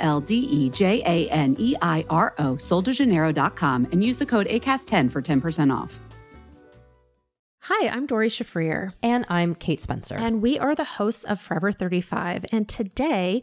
L D E J A N E I R O, soldejaneiro.com, and use the code ACAST10 for 10% off. Hi, I'm Dory Shafrir. And I'm Kate Spencer. And we are the hosts of Forever 35. And today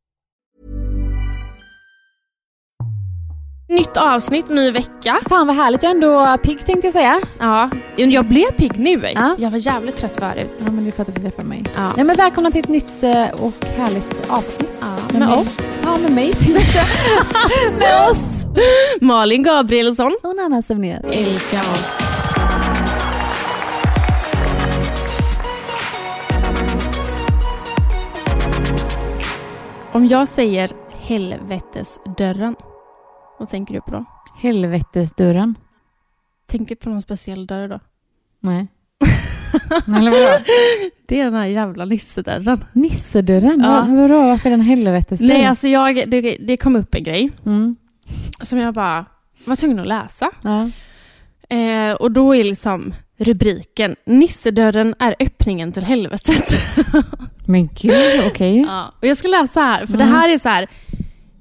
Nytt avsnitt, ny vecka. Fan vad härligt, jag är ändå pigg tänkte jag säga. Ja, jag blev pigg nu. Ja. Jag var jävligt trött förut. Ja men det är för att du får träffa mig. Ja. Nej men välkomna till ett nytt eh, och härligt avsnitt. Ja, Med med oss. Ja med mig tänkte jag med oss! Malin Gabrielsson. Och Nanna Semnér. Älskar oss. Om jag säger helvetesdörren, vad tänker du på då? Helvetesdörren. Tänker på någon speciell dörr då? Nej. Eller vadå? Det är den här jävla nissedörren. Nissedörren? Ja. Vadå, varför är den helvetesdörren? Nej, alltså jag, det, det kom upp en grej Mm. som jag bara var tvungen att läsa. Ja. Eh, och då är liksom rubriken Nissedörren är öppningen till helvetet. Men gud, okej. ja. Och jag ska läsa här, för det Mm. här är så här.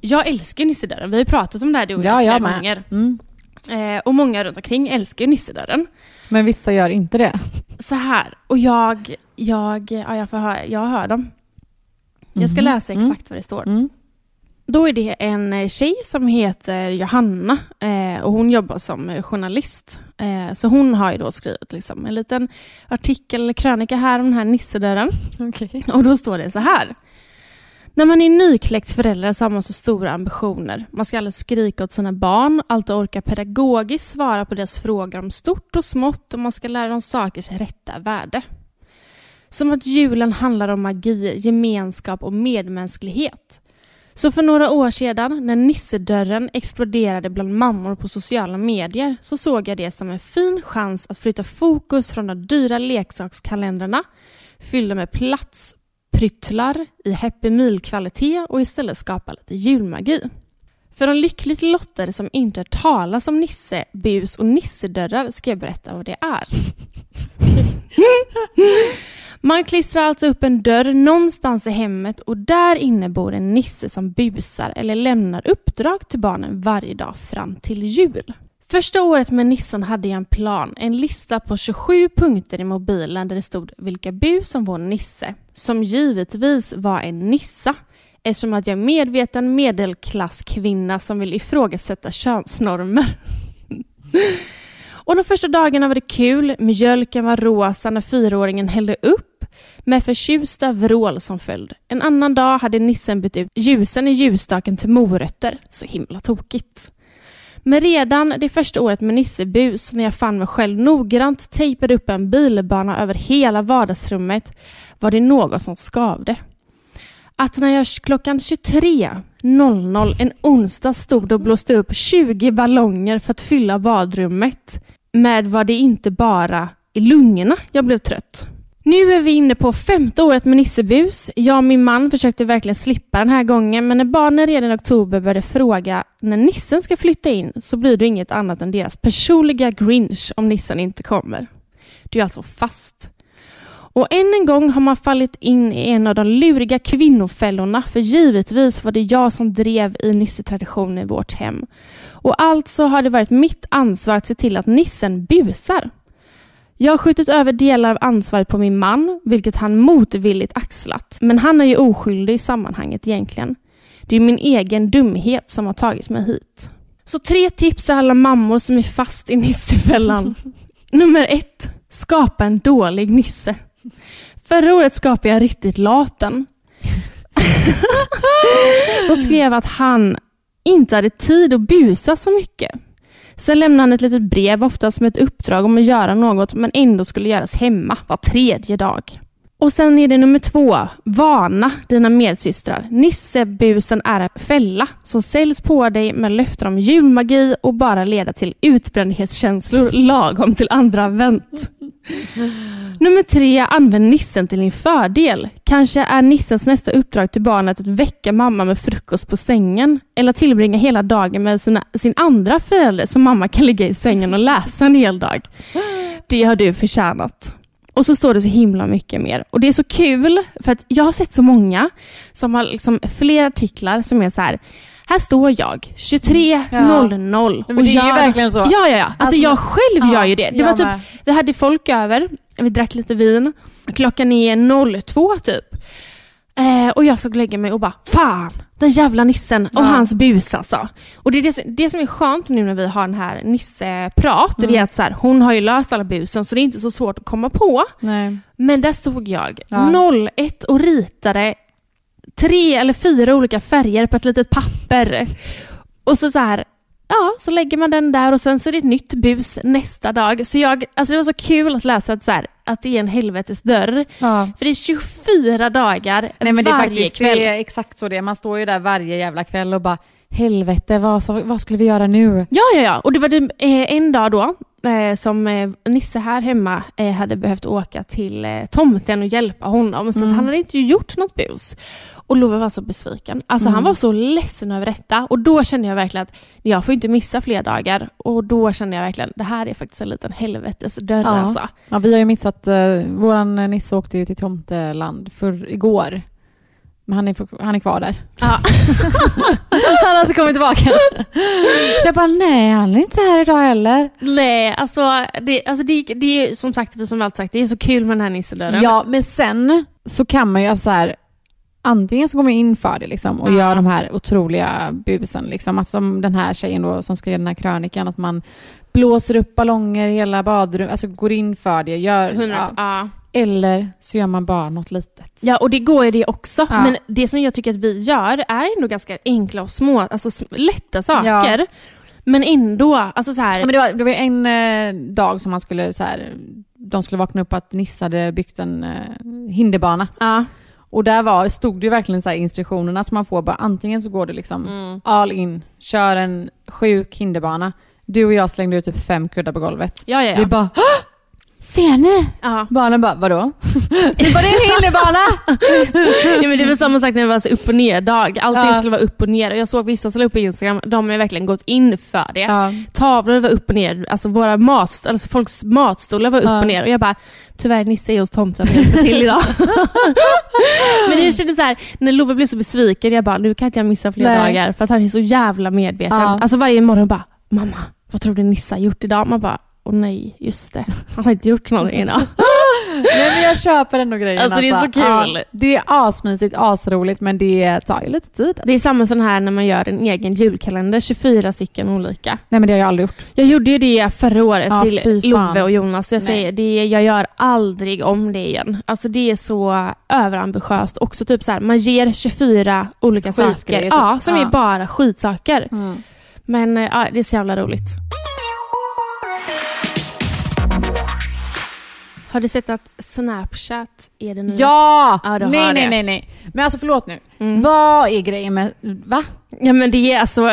Jag älskar Nissedörren. Vi har ju pratat om det här du och jag Ja, flera jag med. gånger. Mm. Eh, och många runt omkring älskar ju Nissedörren. Men vissa gör inte det. Så här, och jag, jag, ja, jag, får höra, jag hör dem. Jag ska Mhm. läsa Mm. exakt vad det står. Mm. Då är det en eh, tjej som heter Johanna eh, och hon jobbar som eh, journalist. Eh, så hon har ju då skrivit liksom en liten artikel eller krönika här om den här nissedörren. Okej. Och då står det så här. När man är nykläckt förälder så har man så stora ambitioner. Man ska alltid skrika åt sina barn, alltid orka pedagogiskt svara på deras frågor om stort och smått och man ska lära dem sakers rätta värde. Som att julen handlar om magi, gemenskap och medmänsklighet. Så för några år sedan, när nissedörren exploderade bland mammor på sociala medier, så såg jag det som en fin chans att flytta fokus från de dyra leksakskalendrarna, fyllda med plats platspryttlar i Happy Meal-kvalitet och istället skapa lite julmagi. För de lyckligt lottade som inte hört talas om Nisse, bus och nissedörrar ska jag berätta vad det är. Man klistrar alltså upp en dörr någonstans i hemmet och där inne bor en nisse som busar eller lämnar uppdrag till barnen varje dag fram till jul. Första året med Nissan hade jag en plan, en lista på 27 punkter i mobilen där det stod vilka bus som var nisse, som givetvis var en nissa eftersom att jag är medveten medelklasskvinna som vill ifrågasätta könsnormer. Och de första dagarna var det kul. Mjölken var rosa när fyraåringen hällde upp med förtjusta vrål som följd. En annan dag hade nissen bytt ut ljusen i ljusstaken till morötter. Så himla tokigt. Men redan det första året med Nissebus, när jag fann mig själv noggrant tejpade upp en bilbana över hela vardagsrummet, var det något som skavde. Att när jag klockan 23.00 en onsdag stod och blåste upp 20 ballonger för att fylla badrummet med var det inte bara i lungorna jag blev trött. Nu är vi inne på femte året med Nissebus. Jag och min man försökte verkligen slippa den här gången men när barnen redan i oktober började fråga när nissen ska flytta in så blir det inget annat än deras personliga grinch om nissen inte kommer. Du är alltså fast. Och än en gång har man fallit in i en av de luriga kvinnofällorna för givetvis var det jag som drev i nissetraditionen i vårt hem. Och alltså har det varit mitt ansvar att se till att nissen busar. Jag har skjutit över delar av ansvaret på min man, vilket han motvilligt axlat. Men han är ju oskyldig i sammanhanget egentligen. Det är min egen dumhet som har tagit mig hit. Så tre tips till alla mammor som är fast i nissefällan. Nummer ett. Skapa en dålig nisse. Förra året skapade jag riktigt laten. Så skrev att han inte hade tid att busa så mycket. Sen lämnade han ett litet brev, oftast med ett uppdrag om att göra något, men ändå skulle göras hemma var tredje dag. Och sen är det nummer två. Varna dina medsystrar. Nissebusen är en fälla som säljs på dig med löften om julmagi och bara leda till utbrändhetskänslor lagom till andra advent. Nummer tre, använd nissen till din fördel. Kanske är nissens nästa uppdrag till barnet att väcka mamma med frukost på sängen eller tillbringa hela dagen med sina, sin andra förälder så mamma kan ligga i sängen och läsa en hel dag. Det har du förtjänat. Och så står det så himla mycket mer. Och det är så kul, för att jag har sett så många som har liksom flera artiklar som är så här, här står jag 23.00 Men det är ju verkligen så. Ja, ja, ja. Alltså, Alltså, jag själv ja, gör ju det. det var typ, med. vi hade folk över, vi drack lite vin, klockan är 02 typ. Eh, och jag såg lägga mig och bara, fan, den jävla nissen och Ja. hans bus alltså. Och det är det, som- det som är skönt nu när vi har den här nisseprat, det Mm. är att så här, hon har ju löst alla busen så det är inte så svårt att komma på. Nej. Men där stod jag, Ja. 01 och ritade tre eller fyra olika färger på ett litet papper. Och så så här, ja, så lägger man den där och sen så är det ett nytt bus nästa dag. Så jag, alltså det var så kul att läsa att, så här, att det är en helvetes dörr. Ja. För det är 24 dagar Nej men det är varje faktiskt kväll. det är exakt så det är. Man står ju där varje jävla kväll och bara helvete vad, vad skulle vi göra nu? Ja, ja, ja. Och det var det, eh, en dag då eh, som eh, Nisse här hemma eh, hade behövt åka till eh, tomten och hjälpa honom. Så Mm. han hade inte gjort något bus. Och Love var så besviken. Alltså Mm. han var så ledsen över detta. Och då kände jag verkligen att jag får inte missa fler dagar. Och då kände jag verkligen, det här är faktiskt en liten helvetes dörr Ja. alltså. Ja, vi har ju missat, uh, våran Nisse åkte ju till Tomteland för igår. Men han är, han är kvar där. Ja. han har inte kommit tillbaka. Så jag bara, nej han är inte här idag heller. Nej, alltså det, alltså det, det är som sagt, som alltid sagt, det är så kul med den här nissedörren. Ja, men sen så kan man ju alltså så här, antingen så går man in för det liksom och Ja. gör de här otroliga busen. Liksom. Alltså, som den här tjejen då som skrev den här krönikan, att man blåser upp ballonger i hela badrummet, alltså går in för det. Gör, 100, ja. Ja. Eller så gör man bara något litet. Ja, och det går ju det också. Ja. Men det som jag tycker att vi gör är ändå ganska enkla och små, alltså lätta saker. Men ändå, alltså så här, Ja, men det, var, det var en eh, dag som man skulle så här, de skulle vakna upp att Nisse hade byggt en eh, hinderbana. ja. Och där var, stod det ju verkligen så här instruktionerna som man får, bara antingen så går det liksom Mm. all in, kör en sjuk hinderbana. Du och jag slängde ut typ fem kuddar på golvet. Ja, ja, Vi ja. bara "Hå! Ser ni? ja. Barnen bara, vadå? det var en hinderbana! ja men det väl samma sak när det var så upp och ner dag. Allting Ja. skulle vara upp och ner. Jag såg vissa som la upp på Instagram, de har verkligen gått in för det. ja. Tavlor var upp och ner, alltså våra mat, alltså folks matstolar var upp Ja. och ner. Och jag bara, tyvärr Nisse är hos tomten och hjälpte till idag. men jag kände så här, när Love blev så besviken, jag bara, nu kan inte jag missa fler Nej. dagar. För att han är så jävla medveten. Alltså varje morgon bara, mamma, vad tror du Nisse har gjort idag? Man bara, åh nej, just det. Han har inte gjort någonting idag. Nej men jag köper ändå grejen. Alltså, det är så kul. Ja, det är asmysigt, asroligt men det tar ju lite tid. Det är samma sån här när man gör en egen julkalender, 24 stycken olika. Nej men det har jag aldrig gjort. Jag gjorde ju det förra året Ja, till. Love och Jonas. Jag Nej. säger, det, jag gör aldrig om det igen. Alltså det är så överambitiöst. Också typ så här, man ger 24 olika saker Skitgrejer, typ. ja, som Ja. är bara skitsaker. Men eh, ja, det är så jävla roligt. Har du sett att Snapchat är det nya? Ja! Ja, nej, nej, nej, nej. Men alltså förlåt nu. Mm. Vad är grejen med... Va? Ja men det är alltså...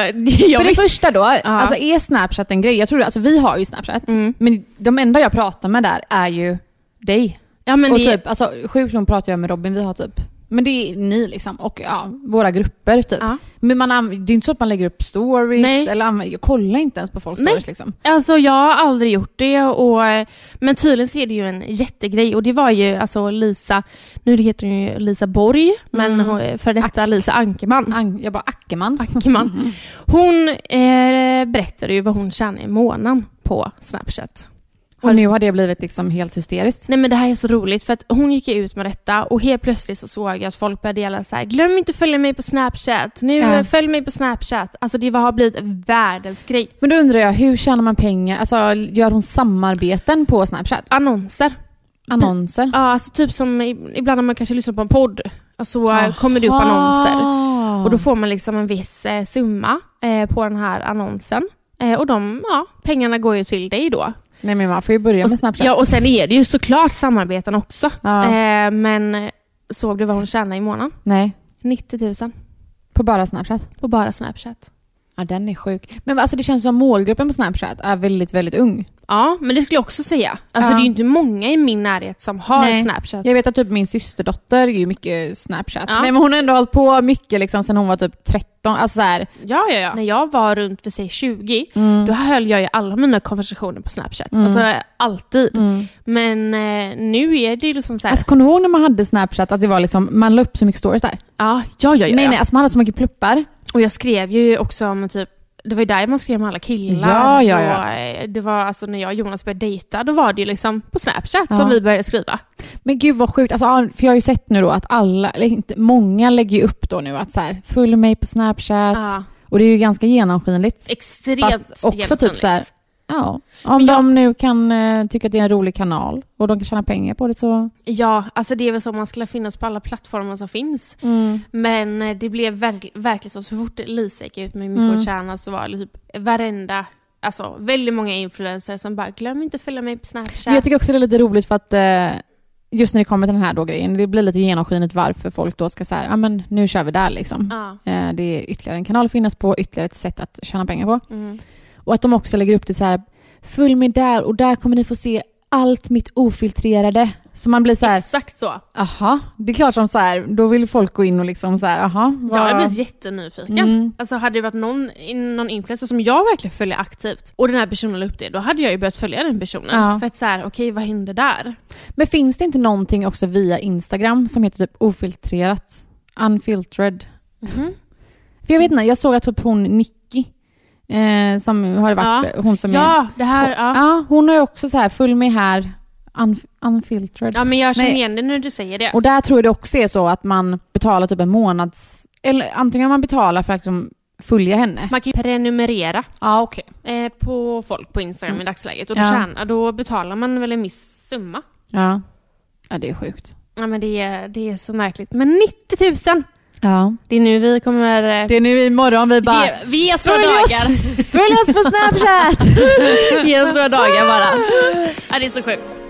För det första då, alltså är Snapchat en grej? Jag tror alltså vi har ju Snapchat, Mm. men de enda jag pratar med där är ju dig. Ja men och det, typ, alltså sjukt nog pratar jag med Robin, vi har typ men det är ni liksom och ja, våra grupper typ. Ja. Men man det är inte så att man lägger upp stories Nej. eller jag kollar inte ens på folks Nej. stories liksom. Alltså jag har aldrig gjort det, och, men tydligen så är det ju en jättegrej. Och det var ju alltså Lisa, nu heter hon ju Lisa Borg, men Mm. för detta Lisa Ankerman. An- jag bara Ackerman. Ackerman. Hon eh, berättade ju vad hon tjänar i månaden på Snapchat. Och nu har det blivit liksom helt hysteriskt. Nej men det här är så roligt för att hon gick ut med detta och helt plötsligt så såg jag att folk började dela så här: glöm inte att följa mig på Snapchat, nu Ja. följ mig på Snapchat. Alltså det har blivit världens grej. Men då undrar jag, hur tjänar man pengar? Alltså gör hon samarbeten på Snapchat? Annonser. Annonser? Ja, alltså typ som ibland när man kanske lyssnar på en podd, så eh, kommer det upp annonser. Aha. Och då får man liksom en viss eh, summa eh, på den här annonsen. Eh, och de, ja, pengarna går ju till dig då. Nej men man får ju börja Och, med Snapchat. ja, och sen är det ju såklart samarbeten också. Ja. Eh, men såg du vad hon tjänar i månaden? Nej, 90 000 på bara Snapchat. på bara Snapchat. Ja, den är sjuk. Men alltså det känns som målgruppen på Snapchat är väldigt, väldigt ung. Ja, men det skulle jag också säga. Alltså Ja. det är ju inte många i min närhet som har Nej. Snapchat. Jag vet att typ min systerdotter är ju mycket Snapchat. Ja. Nej, men hon har ändå hållit på mycket liksom sen hon var typ 13. Alltså så här, Ja, ja, ja. När jag var runt för sig 20, mm. då höll jag ju alla mina konversationer på Snapchat. Mm. Alltså alltid. Mm. Men eh, nu är det ju liksom så här, Alltså kommer du ihåg när man hade Snapchat att det var liksom, man la upp så mycket stories där? ja, ja, ja, ja. Nej nej, alltså man hade så mycket pluppar. Och jag skrev ju också om typ det var ju där man skrev med alla killar. Ja, ja, ja. Och, eh, det var alltså när jag och Jonas började dejta, då var det ju liksom på Snapchat Ja. som vi började skriva. Men gud vad sjukt, alltså, för jag har ju sett nu då att alla, eller inte, många lägger ju upp då nu att så här, följ mig på Snapchat. Ja, Och det är ju ganska genomskinligt. extremt Fast också typ så här. Ja, om jag- de nu kan eh, tycka att det är en rolig kanal och de kan tjäna pengar på det så... Ja, alltså det är väl så man skulle finnas på alla plattformar som finns. Men eh, det blev verk, verkligen så, så fort Lisa gick ut med Mm. mikrotjärnan så var det typ varenda, alltså väldigt många influencers som bara glöm inte att följa mig på Snapchat. Men jag tycker också det är lite roligt för att eh, just när det kommer till den här då grejen, det blir lite genomskinligt varför folk då ska säga, ja men nu kör vi där liksom. Ja. Eh, det är ytterligare en kanal att finnas på, ytterligare ett sätt att tjäna pengar på. Mm. Och att de också lägger upp det så här, följ mig där och där kommer ni få se allt mitt ofiltrerade. Så man blir så här, Exakt så. aha, det är klart som så här, då vill folk gå in och liksom så här, aha. Jag hade blivit jättenyfiken. Mm. Alltså hade det varit någon, någon influencer som jag verkligen följer aktivt och den här personen la upp det, då hade jag ju börjat följa den personen. Ja. För att såhär, okej vad hände där? Men finns det inte någonting också via Instagram som heter typ ofiltrerat? Unfiltered? Mhm. För jag vet inte, jag såg att typ hon Nicky, eh, som har varit, hon som är... Ja, det här, ja. Ja, hon ju också så här, följ mig här, un, unfiltered. Ja men jag känner Nej. igen det när du säger det. Och där tror jag det också är så att man betalar typ en månads... Eller antingen man betalar för att liksom följa henne. Man kan ju prenumerera Ja, okej. eh, på folk på Instagram Mm. i dagsläget och då, Ja. tjänar, då betalar man väl en viss summa. Ja. ja, det är sjukt. Ja men det är, det är så märkligt. Men 90 000! Ja. Det är nu vi kommer... eh, Det är nu imorgon vi bara... Ge, vi oss några Följ oss! dagar. Följ oss på Snapchat! Ge oss några dagar bara. Ja, det är så sjukt.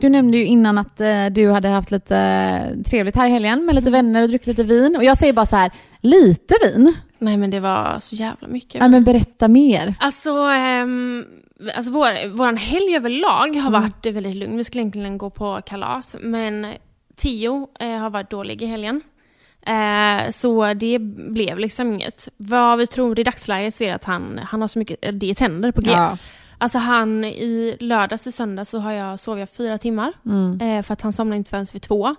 Du nämnde ju innan att eh, du hade haft lite trevligt här i helgen med lite vänner och druckit lite vin. Och jag säger bara så här, lite vin? Nej men det var så jävla mycket. Ja, men berätta mer. Alltså, ehm, alltså vår, våran helg överlag har varit väldigt lugn. Vi skulle egentligen gå på kalas, men Tio eh, har varit dålig i helgen. Eh, så det blev liksom inget. Vad vi tror i dagsläget så är det att han, han har så mycket, eh, det är tänder på G. Ja. Alltså han, i lördags till söndag så har jag sovit fyra timmar. Mm. Eh, för att han somnade inte förrän vid två.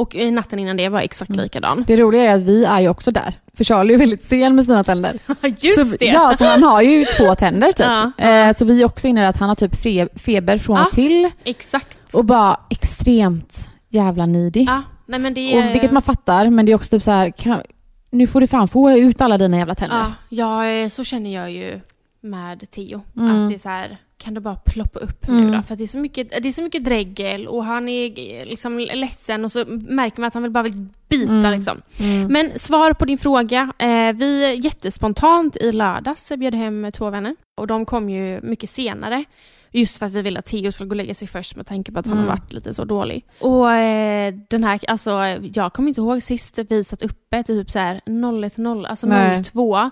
Och eh, natten innan det var exakt likadan. Det roliga är att vi är ju också där. För Charlie är väldigt sen med sina tänder. Just så, det! Ja, så han har ju två tänder typ. Ja. Eh, så vi är också inne i att han har typ fe- feber från Ja. och till. Exakt. Och bara extremt jävla needy. Ja, nej men det Och vilket man fattar, men det är också typ så här, kan, nu får du fan få ut alla dina jävla tänder. Ja, ja, eh, så känner jag ju med Tio. Mm. Att det är så här, kan du bara ploppa upp Mm. nu då? För det är, så mycket, det är så mycket dregel och han är liksom ledsen och så märker man att han vill bara vill bita Mm. liksom. Mm. Men svar på din fråga. Eh, vi jättespontant i lördags bjöd hem två vänner och de kom ju mycket senare. Just för att vi ville att Theo skulle gå och lägga sig först med tanke på att han Mm. har varit lite så dålig. Och eh, den här, alltså jag kommer inte ihåg sist vi satt uppe till typ så här 01.00, alltså Nej. 02.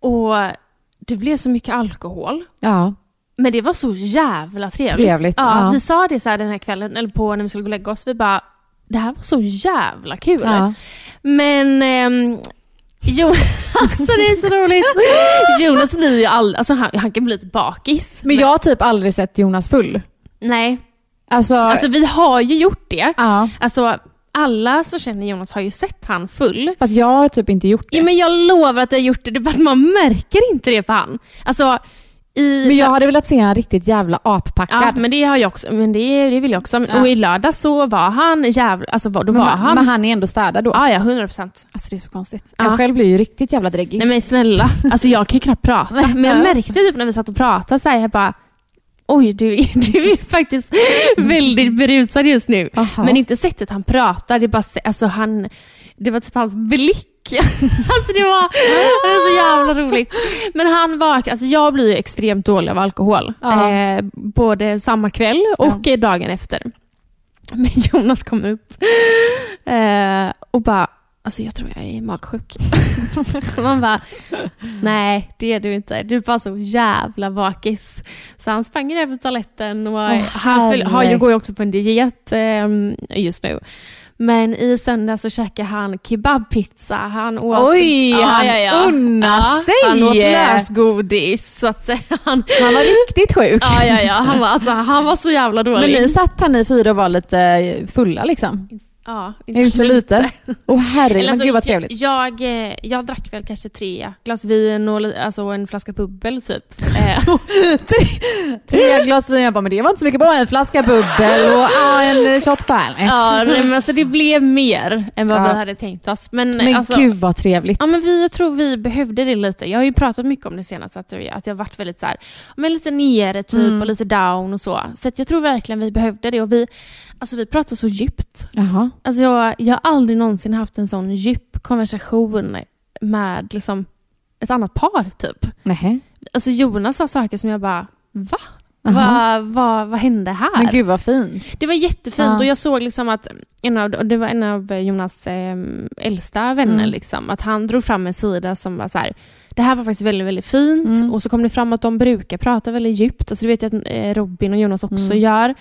Och det blev så mycket alkohol. Ja. Men det var så jävla trevligt. Trevligt, Ja, ja. Vi sa det så den här kvällen, eller på när vi skulle gå och lägga oss. Vi bara, det här var så jävla kul. ja. Men ehm, jo, alltså det är så roligt. Jonas blir ju all, alltså han, han kan bli lite bakis. Men jag har typ aldrig sett Jonas full. Nej, Alltså, alltså vi har ju gjort det. ja. Alltså alla som känner Jonas har ju sett han full. Fast jag har typ inte gjort det. Ja, men jag lovar att jag har gjort det, det är bara att man märker inte det på han. Alltså, i, Men jag hade velat se han riktigt jävla appackad. Ja, men det har jag också. Men det, det vill jag också. Ja. Och i lördag så var han jävla... Alltså då men, var han... men han är ändå städad då. Ja, ja, 100 procent. Alltså det är så konstigt. Ja. Jag själv blir ju riktigt jävla dräggig. Nej men snälla, alltså jag kan ju knappt prata. Men jag märkte typ när vi satt och pratade så här, jag bara Oj, du, du är faktiskt väldigt berusad just nu. Aha. Men inte sättet han pratar, det bara alltså han, det var typ hans blick. alltså det var, det var så jävla roligt. Men han var, alltså jag blir ju extremt dålig av alkohol. Ja. Eh, både samma kväll och eh, dagen efter. Men Jonas kom upp eh, och bara, alltså jag tror jag är magsjuk. Man bara, nej det är du inte. Du är bara så jävla bakis. Så han sprang ner på toaletten och han föl- herre. går ju också på en diet eh, just nu. Men i söndag så käkade han kebabpizza. Han åt, Oj, han unnar sig. Han åt lösgodis. Så att. Han, Han var riktigt sjuk. ja, ja, ja. Han, var, alltså, han var så jävla dålig. Men ni satt här ni fyra och var lite fulla liksom? Ja, Inte så lite? Åh herregud, Eller men alltså, gud vad trevligt. Jag, jag, jag drack väl kanske tre glas vin och alltså en flaska bubbel typ. Eh, Tre glas vin, jag bara, men det var inte så mycket, bara en flaska bubbel och ah, en shot Fernet. ja, nej, men alltså det blev mer än vad Ja. vi hade tänkt oss. Men, Men alltså, gud vad trevligt. Ja, men vi, jag tror vi behövde det lite. Jag har ju pratat mycket om det senast, att, jag- att jag varit väldigt så här, men lite nere typ Mm. och lite down och så. Så jag tror verkligen vi behövde det. Och vi, alltså, vi pratar så djupt. Jaha. Alltså, jag, jag har aldrig någonsin haft en sån djup konversation med liksom, ett annat par typ. Nej. Alltså Jonas sa saker som jag bara, va? Vad va, vad hände här? Men gud vad fint. Det var jättefint Ja. och jag såg liksom att en av, det var en av Jonas eh, äldsta vänner, Mm. liksom, att han drog fram en sida som var så här, det här var faktiskt väldigt, väldigt fint Mm. och så kom det fram att de brukar prata väldigt djupt. Alltså, det vet jag att eh, Robin och Jonas också Mm. gör.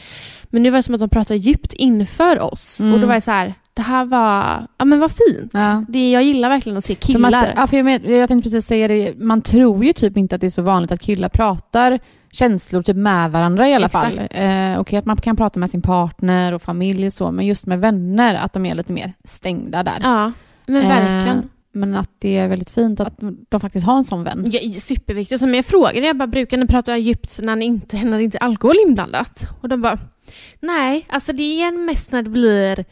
Men nu var det som att de pratade djupt inför oss Mm. och då var jag så här, det här var, ja men vad fint. Ja. Det, jag gillar verkligen att se För man- killar. ja, för jag, men, jag tänkte precis säga det, man tror ju typ inte att det är så vanligt att killar pratar känslor typ med varandra i alla fall. Exakt. Eh, Okej att man kan prata med sin partner och familj och så, men just med vänner, att de är lite mer stängda där. Ja, men Eh, verkligen. Men att det är väldigt fint att de faktiskt har en sån vän. Ja, superviktigt. Som jag frågade, jag bara, brukar ni prata djupt när, ni inte, när det inte är alkohol inblandat? Och de bara, nej, alltså det är mest när det blir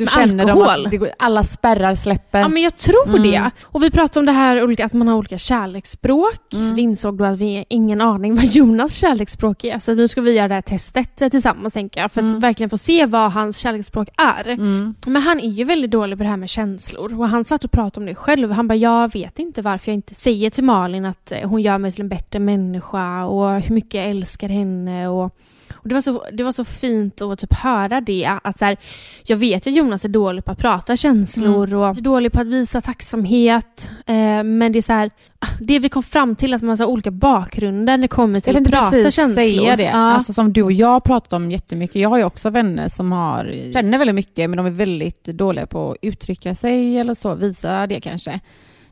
du med känner dem alkohol. att det går, alla spärrar släpper. Ja men jag tror Mm. det. Och vi pratade om det här att man har olika kärleksspråk. Mm. Vi insåg då att vi har ingen aning vad Jonas kärleksspråk är. Så nu ska vi göra det här testet tillsammans tänker jag. För att Mm. verkligen få se vad hans kärleksspråk är. Mm. Men han är ju väldigt dålig på det här med känslor. Och han satt och pratade om det själv. Han bara, jag vet inte varför jag inte säger till Malin att eh, hon gör mig till en bättre människa och hur mycket jag älskar henne. Och, och det, var så, det var så fint att typ höra det. Att så här, jag vet att Jonas är dålig på att prata känslor och är dålig på att visa tacksamhet. Eh, men det är så här, ah, det vi kom fram till att man har olika bakgrunder när det kommer Jag till att tänkte prata precis känslor. säga det. Ja. Alltså som du och jag har pratat om jättemycket. Jag har ju också vänner som har, känner väldigt mycket men de är väldigt dåliga på att uttrycka sig eller så, visa det kanske.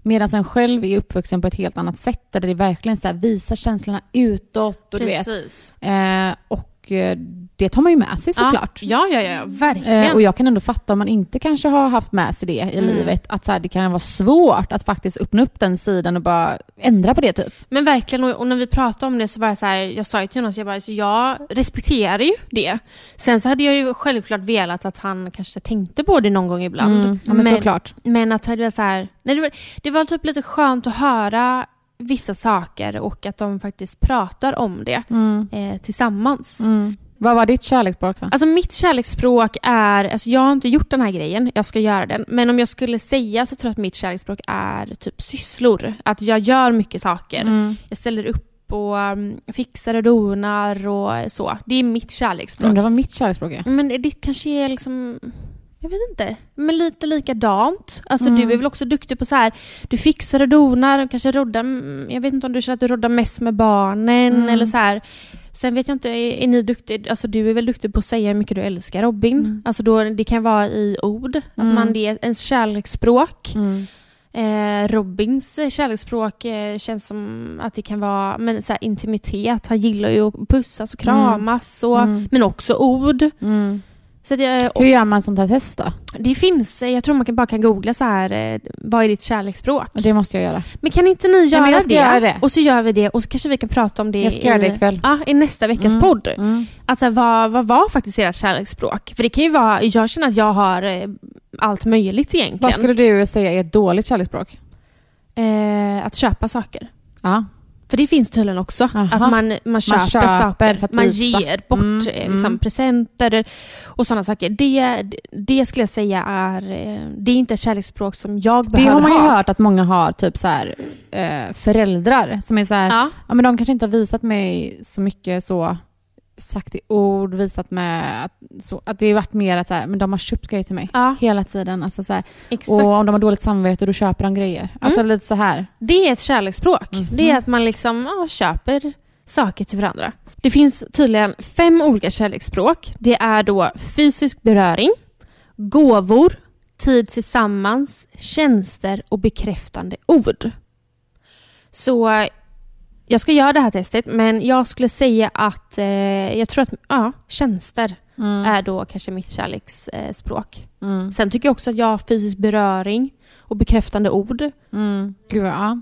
Medan en själv är uppvuxen på ett helt annat sätt där det verkligen så här, visar känslorna utåt och du vet. Precis. Eh, och eh, det tar man ju med sig såklart. Ja, ja, ja, ja verkligen. Eh, och jag kan ändå fatta om man inte kanske har haft med sig det i Mm. livet, att så här, det kan vara svårt att faktiskt öppna upp den sidan och bara ändra på det typ. Men verkligen, och, och när vi pratade om det så var jag så här, jag sa ju till Jonas, jag bara, så jag respekterar ju det. Sen så hade jag ju självklart velat att han kanske tänkte på det någon gång ibland. Mm, ja, men, såklart. men att det var så här, nej, det, var, det var typ lite skönt att höra vissa saker och att de faktiskt pratar om det Mm. eh, tillsammans. Mm. Vad var ditt kärleksspråk då? Alltså mitt kärleksspråk är, alltså jag har inte gjort den här grejen, jag ska göra den. Men om jag skulle säga så tror jag att mitt kärleksspråk är typ sysslor. Att jag gör mycket saker. Mm. Jag ställer upp och um, fixar och donar och så. Det är mitt kärleksspråk. Undrar vad mitt kärleksspråk är? Men ditt kanske är liksom, jag vet inte, men lite likadant. Alltså Mm. du är väl också duktig på så här, du fixar och donar, kanske roddar, mm, jag vet inte om du känner att du roddar mest med barnen Mm. eller så här. Sen vet jag inte, är, är ni duktig, alltså du är väl duktig på att säga hur mycket du älskar Robin? Mm. Alltså då, det kan vara i ord, att Mm. man det är ens kärleksspråk. Mm. Eh, Robins kärleksspråk eh, känns som att det kan vara men, så här, intimitet. Han gillar ju att pussas och kramas, och, men också ord. Så jag, Hur gör man sånt här test då? det finns, eh, jag tror man kan, bara kan googla så här, eh, vad är ditt kärleksspråk? Det måste jag göra. Men kan inte ni göra, ska det? göra det. Och så gör vi det och så kanske vi kan prata om det Jag ska göra det i, ikväll. ja, i nästa veckas Mm. podd. Mm. Att så här, vad, vad var faktiskt ert kärleksspråk? För det kan ju vara, jag känner att jag har eh, allt möjligt egentligen. Vad skulle du säga är ett dåligt kärleksspråk? eh, att köpa saker. Ja. För det finns tydligen också. Aha. Att man, man, köper, köper saker, för att man visa. ger bort Mm, eh, liksom, mm. presenter och sådana saker. Det, det skulle jag säga är, eh, det är inte ett kärleksspråk som jag Det behöver har man ju ha. hört att många har, typ så här, eh, föräldrar som är så här, ja. Ja. men de kanske inte har visat mig så mycket så sagt i ord, visat med att, så, att det varit mer att så här, men de har köpt grejer till mig ja, hela tiden. Alltså så här, och om de har dåligt samvete då köper de grejer. Alltså lite så här. Det är ett kärleksspråk. Mhm. Det är att man liksom ja, köper saker till varandra. Det finns tydligen fem olika kärleksspråk. Det är då fysisk beröring, gåvor, tid tillsammans, tjänster och bekräftande ord. Så jag ska göra det här testet, men jag skulle säga att eh, jag tror att ja, tjänster är då kanske mitt kärleksspråk. Mm. Sen tycker jag också att jag har fysisk beröring och bekräftande ord. Mm. Gud, ja.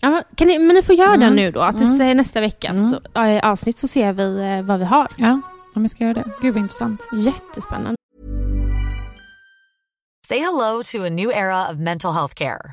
Ja, kan ni, men ni får göra Mm. den nu då. Att Mm. det är nästa veckas Mm. avsnitt så ser vi eh, vad vi har. Ja, men jag ska göra det. Gud vad intressant. Jättespännande. Say hello to a new era of mental health care.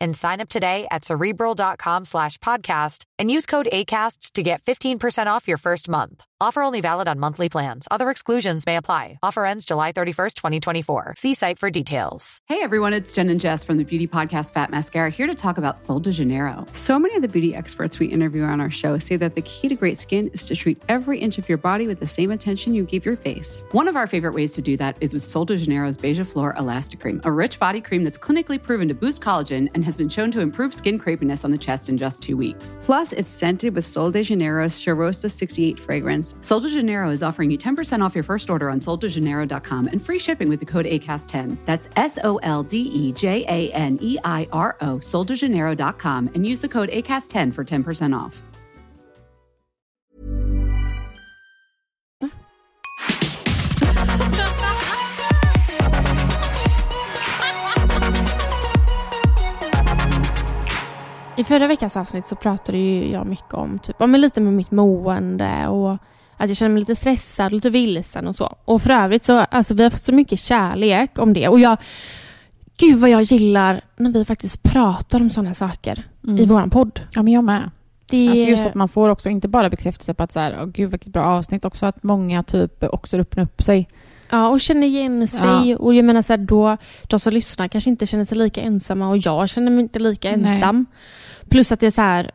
and sign up today at cerebral.com slash podcast and use code ACAST to get 15% off your first month. Offer only valid on monthly plans. Other exclusions may apply. Offer ends July 31st, 2024. See site for details. Hey everyone, it's Jen and Jess from the beauty podcast Fat Mascara here to talk about Sol de Janeiro. So many of the beauty experts we interview on our show say that the key to great skin is to treat every inch of your body with the same attention you give your face. One of our favorite ways to do that is with Sol de Janeiro's Beija Flor Elastic Cream, a rich body cream that's clinically proven to boost collagen and has been shown to improve skin crepiness on the chest in just two weeks. Plus, it's scented with Sol de Janeiro's Charosta 68 fragrance. Sol de Janeiro is offering you 10% off your first order on soldejaneiro.com and free shipping with the code ACAST10. That's S O L D E J A N E I R O, soldejaneiro.com, and use the code ACAST10 for 10% off. I förra veckans avsnitt så pratade ju jag mycket om typ, men lite med mitt mående och att jag känner mig lite stressad, lite vilsen och så. Och för övrigt så alltså vi har fått så mycket kärlek om det och jag Gud vad jag gillar när vi faktiskt pratar om sådana saker Mm. i våran podd. Ja, men jag med. Det, Alltså just att man får också inte bara bekräftelse på att så här, åh gud vilket bra avsnitt, också att många typ också öppnar upp sig. Ja, och känner igen sig. Ja. Och jag menar så här, då, de som lyssnar kanske inte känner sig lika ensamma och jag känner mig inte lika Nej. ensam. Plus att det är så här,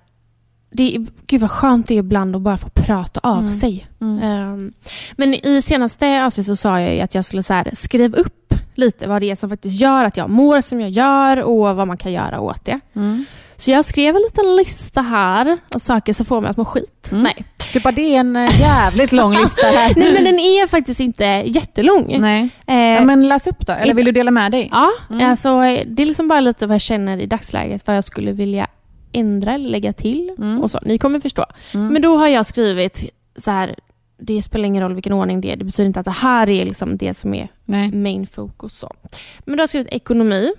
det är, gud vad skönt det är ibland att bara få prata av Mm. sig. Mm. Ehm, men i senaste avsnittet så sa jag att jag skulle så här, skriva upp lite vad det är som faktiskt gör att jag mår som jag gör och vad man kan göra åt det. Mm. Så jag skrev en liten lista här av saker som får mig att må skit. Mm. Nej. Du bara, det är en eh, jävligt lång lista här. Nej men den är faktiskt inte jättelång. Nej. Eh, Ja, men läs upp då, eller vill du dela med dig? Ja, Mm. alltså, det är liksom bara lite vad jag känner i dagsläget, vad jag skulle vilja ändra eller lägga till. Mm. Och så. Ni kommer förstå. Mm. Men då har jag skrivit så här, det spelar ingen roll vilken ordning det är. Det betyder inte att det här är liksom det som är Nej. main fokus. Så. Men då har jag skrivit ekonomi.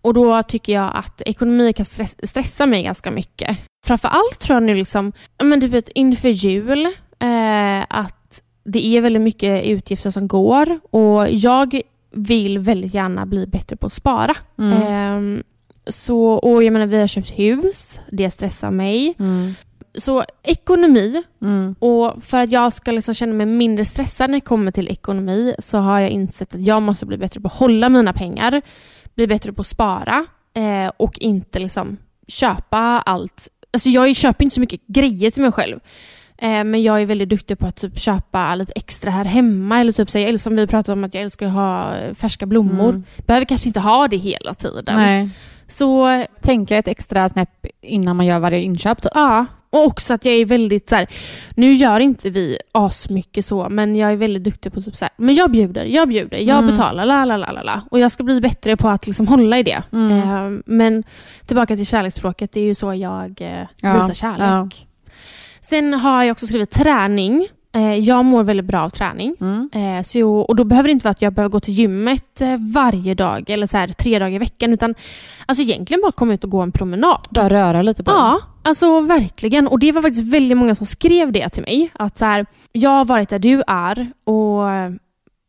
Och då tycker jag att ekonomi kan stress, stressa mig ganska mycket. Framför allt tror jag nu liksom, men typ inför jul, eh, att det är väldigt mycket utgifter som går och jag vill väldigt gärna bli bättre på att spara. Mm. Ehm, så, och jag menar, vi har köpt hus, det stressar mig. Mm. Så ekonomi, Mm. och för att jag ska liksom känna mig mindre stressad när det kommer till ekonomi så har jag insett att jag måste bli bättre på att hålla mina pengar, bli bättre på att spara eh, och inte liksom köpa allt. Alltså jag köper inte så mycket grejer till mig själv. Eh, men jag är väldigt duktig på att typ köpa lite extra här hemma. Eller typ så jag, som vi pratade om att jag älskar att ha färska blommor. Mm. Behöver kanske inte ha det hela tiden. Nej. Så Tänka ett extra snäpp innan man gör varje inköp. Typ. ja, och också att jag är väldigt så här, nu gör inte vi asmycket så, men jag är väldigt duktig på typ så här, men jag bjuder, jag bjuder, jag Mm. betalar, la la la la la. Och jag ska bli bättre på att liksom hålla i det. Mm. Eh, men tillbaka till kärleksspråket, det är ju så jag eh, Ja, visar kärlek. ja. Sen har jag också skrivit träning. Eh, jag mår väldigt bra av träning. Mm. Eh, så jag, och då behöver det inte vara att jag behöver gå till gymmet eh, varje dag eller så här, tre dagar i veckan. Utan alltså egentligen bara komma ut och gå en promenad. Bara röra lite på Ja, alltså verkligen. Och det var faktiskt väldigt många som skrev det till mig. Att så här, jag har varit där du är och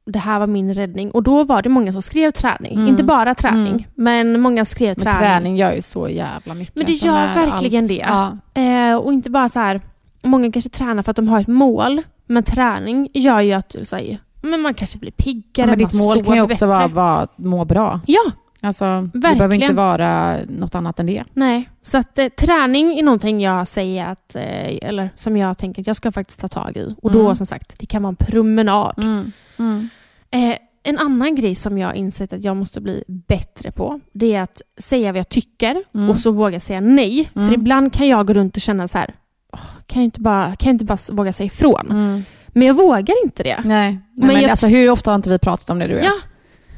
det här var min räddning. Och då var det många som skrev träning. Mm. Inte bara träning, Mm. men många skrev Men träning. träning gör ju så jävla mycket. Men det gör verkligen allt. det. Ja. Och inte bara så här, många kanske tränar för att de har ett mål. Men träning gör ju att du säger, men man kanske blir piggare, men man ditt mål kan ju också vara, vara att må bra. Ja, Alltså, det Verkligen. behöver inte vara något annat än det. nej. Så att eh, träning är någonting jag säger att, eh, eller som jag tänker att jag ska faktiskt ta tag i. Och då Mm. som sagt, det kan vara en promenad. Mm. Mm. Eh, en annan grej som jag har insett att jag måste bli bättre på, det är att säga vad jag tycker Mm. och så våga säga nej. Mm. För ibland kan jag gå runt och känna så här, "Åh, kan jag inte bara, kan jag inte bara våga säga ifrån? Mm. Men jag vågar inte det. Nej, Nej Men men, jag- alltså, hur ofta har inte vi pratat om det du och jag? Ja.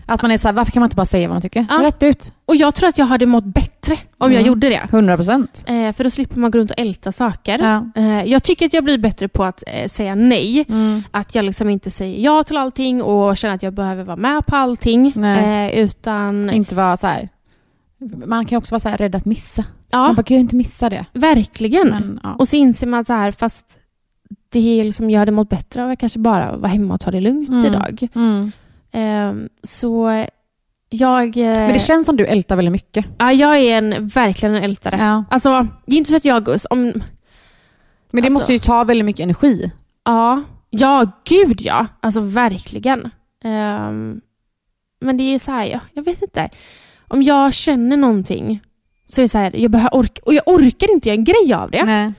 Att man är så här, varför kan man inte bara säga vad man tycker? Ja. Rätt ut. Och jag tror att jag hade mått bättre om jag Mm. gjorde det. 100 procent. Eh, för då slipper man gå runt och älta saker. Ja. Eh, jag tycker att jag blir bättre på att eh, säga nej. Mm. Att jag liksom inte säger ja till allting och känner att jag behöver vara med på allting. Eh, utan, Inte vara så här. Man kan också vara så här rädd att missa. ja, Man bara, kan ju inte missa det. verkligen. Men, ja. Och så inser man så här, fast det liksom, jag hade mått bättre av att kanske bara vara hemma och ta det lugnt Mm. idag. Mm. Eh, så jag... Eh, Men det känns som du ältar väldigt mycket. ja, jag är en, verkligen en ältare. Ja. Alltså, det är inte så att jag... Om, Men det Alltså- måste ju ta väldigt mycket energi. Ja, ja gud ja. Alltså verkligen. Ehm, men det är så här, jag, jag vet inte. Om jag känner någonting så är det så här, jag behöver orka, och jag orkar inte göra en grej av det. Nej.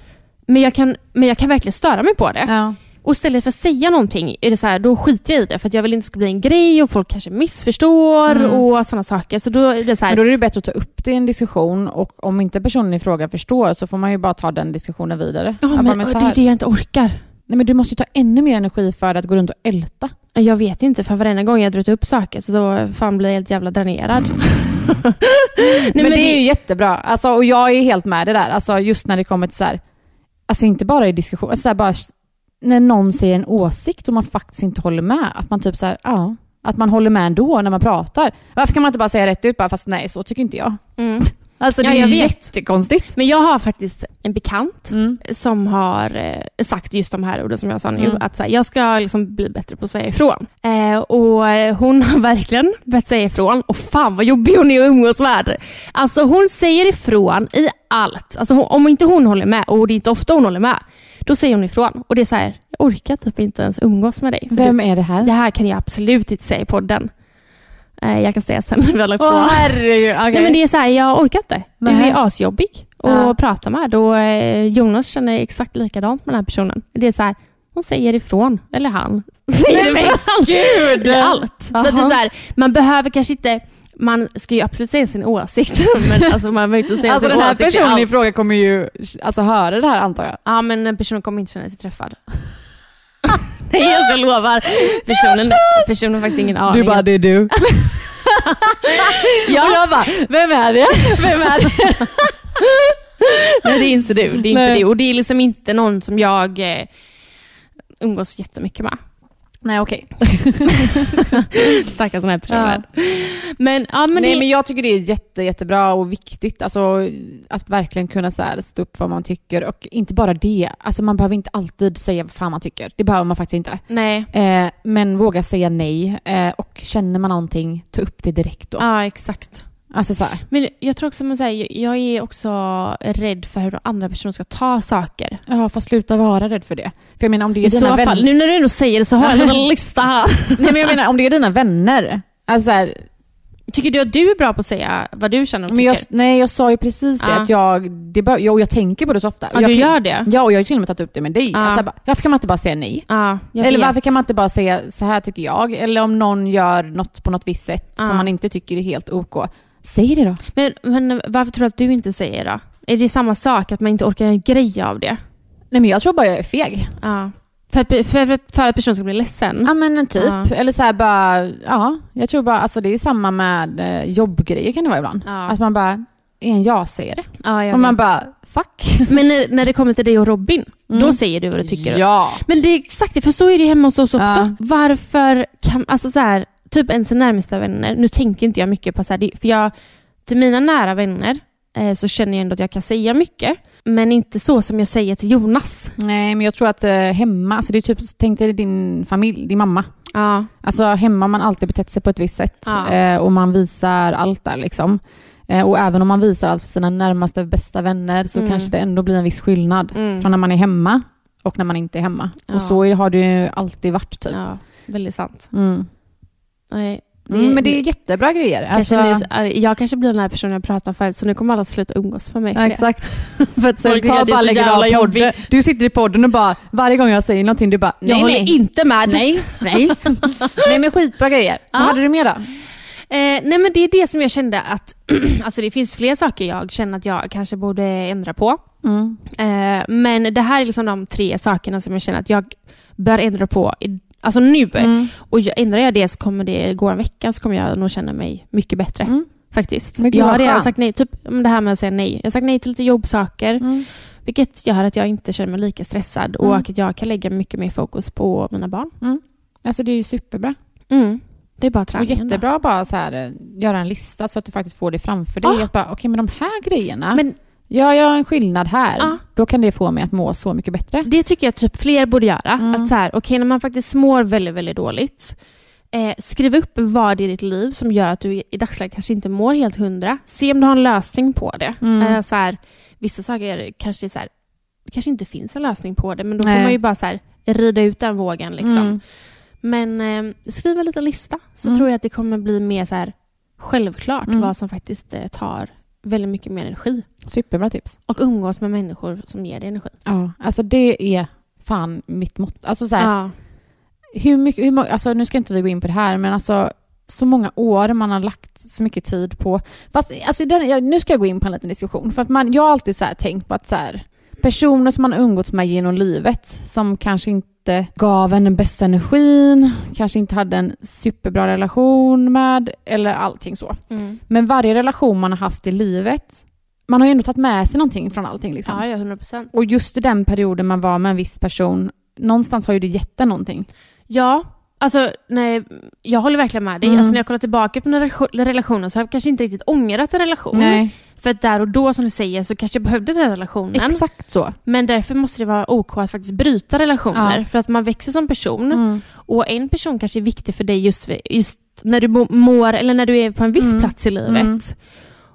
Men jag, kan, men jag kan verkligen störa mig på det. Ja. Och istället för att säga någonting är det så här, då skiter jag i det för att jag vill inte ska bli en grej och folk kanske missförstår Mm. och sådana saker. Så då är det så här, Men då är det bättre att ta upp det i en diskussion och om inte personen i fråga förstår så får man ju bara ta den diskussionen vidare. ja, Att men, och det är det jag inte orkar. Nej, men du måste ju ta ännu mer energi för att gå runt och älta. Jag vet inte, för varenda gång jag drar upp saker så då fan blir jag helt jävla dränerad. Nej, men, det är ju jättebra. Alltså, och jag är helt med det där. Alltså, just när det kommer till så här, alltså inte bara i diskussion, alltså, så här, bara när någon säger en åsikt och man faktiskt inte håller med. Att man typ så här, ja, att man håller med ändå när man pratar. Varför kan man inte bara säga rätt ut bara, fast nej, så tycker inte jag. Mm. Alltså det Ja, är jättekonstigt. Men jag har faktiskt en bekant Mm. som har eh, sagt just de här orden som jag sa nu. Mm. Att så här, jag ska liksom bli bättre på att säga ifrån. Eh, och eh, hon har verkligen börjat säga ifrån. Och fan vad jobbig hon är att umgås med. Alltså hon säger ifrån i allt. Alltså hon, om inte hon håller med, och det är inte ofta hon håller med, då säger hon ifrån. Och det är så här, jag orkar typ inte ens umgås med dig. Vem är det här? det här kan jag absolut inte säga i podden. Eh, jag kan säga sen när vi lagt på. Åh herregud, okej. Nej, men det är så här, jag orkar inte. Du Nej. är asjobbig att Ja. prata med. Och, eh, Jonas känner exakt likadant med den här personen. Det är så här, hon säger ifrån, eller han säger men ifrån. Gud! Allt. Så att det är Aha. så här, man behöver kanske inte man ska ju absolut säga sin åsikt, men alltså man behöver inte säga Alltså sin den här åsikt personen i fråga kommer ju alltså, höra det här antar jag. Ja, men personen kommer inte känna sig träffad. Nej, jag lovar. Personen, personen har faktiskt ingen aning. Du bara, det är du. ja, Och jag bara, vem är det? Vem är det? Nej, det är inte du. Det är inte Nej. du. Och det är liksom inte någon som jag eh, umgås jättemycket med. Nej okej. Stackars sådana här personer. Men, ja, men Nej det, men jag tycker det är jätte, jättebra och viktigt alltså, att verkligen kunna så här, stå upp för vad man tycker och inte bara det. Alltså, man behöver inte alltid säga vad fan man tycker. Det behöver man faktiskt inte. nej. Eh, men våga säga nej eh, och känner man någonting, ta upp det direkt då. Ja, exakt. Alltså så här, Men jag tror också man säger, jag är också rädd för hur andra personer ska ta saker. ja fast sluta vara rädd för det. För jag menar om det är I dina vänner. nu när du ändå säger det så har jag en lista här. Nej men jag menar om det är dina vänner. Alltså så här, Tycker du att du är bra på att säga vad du känner och Men jag, tycker? nej, jag sa ju precis det Ja. att jag, det bör, jag, jag tänker på det så ofta. Ja, jag, du gör det? Ja, och jag har till och med tagit upp det med dig. Ja. Alltså, jag bara, varför kan man inte bara säga nej? Ja, jag Eller varför kan man inte bara säga så här tycker jag? Eller om någon gör något på något visst sätt som man inte tycker är helt OK. Säg det då. Men, men varför tror du att du inte säger då? Är det samma sak, att man inte orkar göra en grej av det? Nej men jag tror bara jag är feg. Ja. För att, för, för, att personen ska bli ledsen? Ja men typ. Ja. Eller så här bara, ja. Jag tror bara, alltså det är samma med eh, jobbgrejer kan det vara ibland. Ja. Att man bara är en ja-sägare. Ja, jag Och man vet. bara, fuck. Men när, när det kommer till dig och Robin, då Mm. säger du vad du tycker? Ja. Men det är exakt det, för så är det hemma hos oss också. Ja. Varför kan, alltså så här, typ ens närmsta vänner, nu tänker inte jag mycket på så här, för jag, till mina nära vänner eh, så känner jag ändå att jag kan säga mycket, men inte så som jag säger till Jonas. Nej men jag tror att eh, hemma, alltså det är typ, tänk dig din familj, din mamma. Ja. Alltså hemma har man alltid betett sig på ett visst sätt Ja. eh, och man visar allt där liksom. Eh, och även om man visar allt för sina närmaste bästa vänner så Mm. kanske det ändå blir en viss skillnad Mm. från när man är hemma och när man inte är hemma. Ja. Och så har det ju alltid varit typ. ja, väldigt sant. Mm. Nej, Mm, men det är jättebra grejer. Kanske Alltså, nu, jag kanske blir den här personen jag pratade om förut, så nu kommer alla sluta umgås för mig. för ja, det. exakt. För att Så folk tycker ta att det är bara lägger av podden. Du sitter i podden och bara, varje gång jag säger någonting, du bara, nej, Jag håller nej. inte med. Nej, nej. nej men skitbra grejer. Ja. Vad hade du mer då? Eh, nej men det är det som jag kände att, alltså det finns fler saker jag känner att jag kanske borde ändra på. Mm. Eh, men det här är liksom de tre sakerna som jag känner att jag bör ändra på, i, alltså nu. Mm. Och jag, ändrar jag det så kommer det gå en vecka så kommer jag nog känna mig mycket bättre. Mm. Faktiskt. Gud, jag har redan sagt nej, typ det här med att säga nej. Jag har sagt nej till lite jobbsaker, Mm. vilket gör att jag inte känner mig lika stressad och Mm. att jag kan lägga mycket mer fokus på mina barn. Alltså det är ju superbra. Mm. Det är bara Och träningen. då. jättebra bara så här, eh, göra en lista så att du faktiskt får det framför dig. Ah. Att okej men de här grejerna, Men jag gör en skillnad här. Ah. Då kan det få mig att må så mycket bättre. Det tycker jag typ fler borde göra. Mm. Att så här, okej, när man faktiskt mår väldigt, väldigt dåligt, eh, skriv upp vad i ditt liv som gör att du i dagsläget kanske inte mår helt hundra. Se om du har en lösning på det. Mm. Eh, så här, vissa saker kanske, så här, kanske inte finns en lösning på det, men då får Nej. man ju bara så här, rida ut den vågen. Liksom. Mm. Men eh, skriv en liten lista, så Mm. tror jag att det kommer bli mer så självklart Mm. vad som faktiskt eh, tar väldigt mycket mer energi. Superbra tips. Och umgås med människor som ger dig energi. Ja, alltså det är fan mitt mått. Alltså så här, Ja. hur mycket, hur, alltså nu ska inte vi gå in på det här, men alltså så många år man har lagt så mycket tid på... Fast, alltså, den, jag, nu ska jag gå in på en liten diskussion. För att man, jag har alltid så här tänkt på att så här, personer som man har umgåtts med genom livet som kanske inte gav en den bästa energin, kanske inte hade en superbra relation med, eller allting så. Mm. Men varje relation man har haft i livet, man har ju ändå tagit med sig någonting från allting. Liksom. Ja, ja, 100 procent. Och just i den perioden man var med en viss person, någonstans har ju det gett en någonting. Ja, alltså nej, jag håller verkligen med dig. Mm. Alltså, när jag kollar tillbaka på den här relationen så har jag kanske inte riktigt ångrat en relation. Nej, För att där och då, som du säger, så kanske jag behövde den relationen. exakt så. Men därför måste det vara OK att faktiskt bryta relationer. Ja. För att man växer som person. Mm. Och en person kanske är viktig för dig just, just när du mår, eller när du är på en viss Mm. plats i livet. Mm.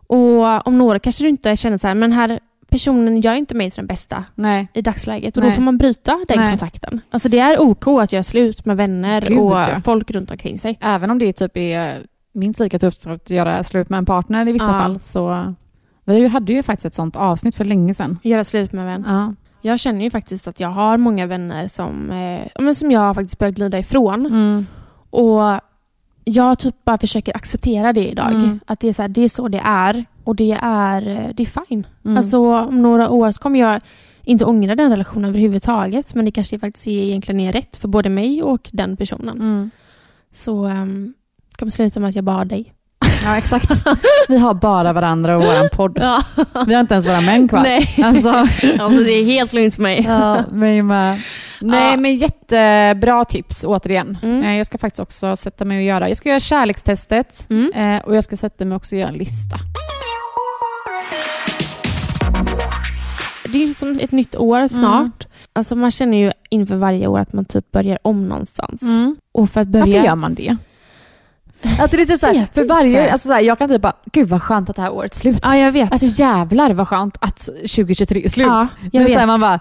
Och om några kanske du inte känner så här, men här personen gör inte mig till den bästa Nej. i dagsläget. Och Nej. då får man bryta den Nej. kontakten. Alltså det är OK att göra slut med vänner Gud, och ja. folk runt omkring sig. Även om det typ är minst lika tufft som att göra slut med en partner i vissa Ja. fall så... Vi hade ju faktiskt ett sånt avsnitt för länge sedan. Göra slut med vän. Ja. Jag känner ju faktiskt att jag har många vänner som, eh, men som jag faktiskt börjar glida ifrån. Mm. Och jag typ bara försöker acceptera det idag. Mm. Att det är, så här, det är så det är och det är, eh, det är fine. Mm. Alltså om några år så kommer jag inte ångra den relationen överhuvudtaget men det kanske faktiskt egentligen är rätt för både mig och den personen. Mm. Så um, det kommer sluta med att jag bara har dig. Ja, exakt. Vi har bara varandra och våran podd. Ja. Vi har inte ens våra män kvar. Nej. Alltså, alltså, det är helt lugnt för mig. ja, mig med. Nej, Ja. men jättebra tips återigen. Mm. Eh, Jag ska faktiskt också sätta mig och göra, jag ska göra kärlekstestet Mm. eh, och jag ska sätta mig också och göra en lista. Det är som ett nytt år snart. Alltså man känner ju inför varje år att man typ börjar om någonstans. Och för att börja... Varför gör man det? Alltså det är typ såhär, för varje, alltså såhär, jag kan typ bara, gud vad skönt att det här året är slut. Ja, jag vet. Alltså jävlar vad skönt att 2023 är slut. ja, jag Men vet. man bara,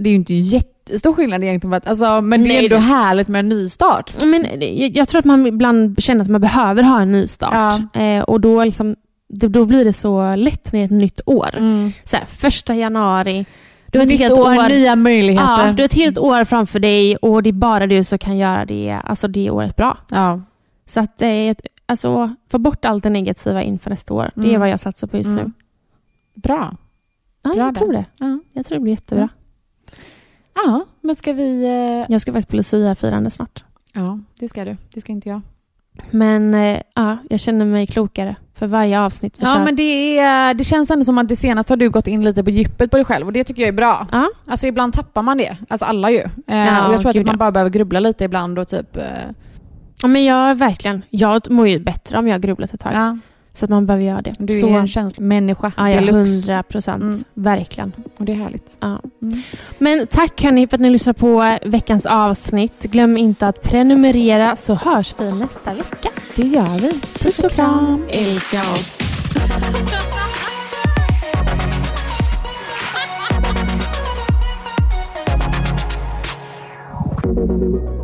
Det är ju inte jättestor skillnad egentligen, alltså, men det är Nej, ändå det- härligt med en nystart. Men jag, jag tror att man ibland känner att man behöver ha en ny start. Eh, och då, liksom, då blir det så lätt när det är ett nytt år. Så här, första januari, du har ett helt år, år, nya möjligheter. ja, du har ett helt år framför dig och det är bara du som kan göra det, alltså det året bra. ja. Så att det är ett, alltså, få bort allt det negativa inför nästa år. Det är Mm. vad jag satsar på just Mm. nu. Bra. Ja, Bra jag där. tror det. Ja. Jag tror det blir jättebra. ja, men ska vi... eh, Jag ska faktiskt på Lucia-firande snart. Ja, det ska du. Det ska inte jag. Men eh, ja, jag känner mig klokare för varje avsnitt vi Ja, men det, är, det känns ändå som att det senaste har du gått in lite på djupet på dig själv och det tycker jag är bra. Ja. Alltså ibland tappar man det. Alltså alla ju. Eh, Ja, och jag tror att man bara behöver grubbla lite ibland och typ... Ja, men jag verkligen. Jag mår ju bättre om jag har grubblat ett tag. ja, Så att man behöver göra det. du är så, ju en känslomänniska ja, ja, deluxe. hundra procent. Mm. Verkligen. Och det är härligt. Ja. Mm. Men tack hörni för att ni lyssnar på veckans avsnitt. Glöm inte att prenumerera så hörs vi nästa vecka. Det gör vi. Puss och kram. Älska oss.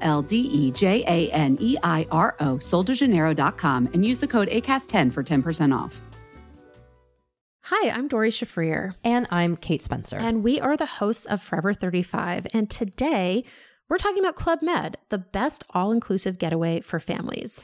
L D E J A N E I R O, soldejaneiro.com, and use the code ACAST10 for 10% off. Hi, I'm Dory Shafrier. And I'm Kate Spencer. And we are the hosts of Forever 35. And today we're talking about Club Med, the best all inclusive getaway for families.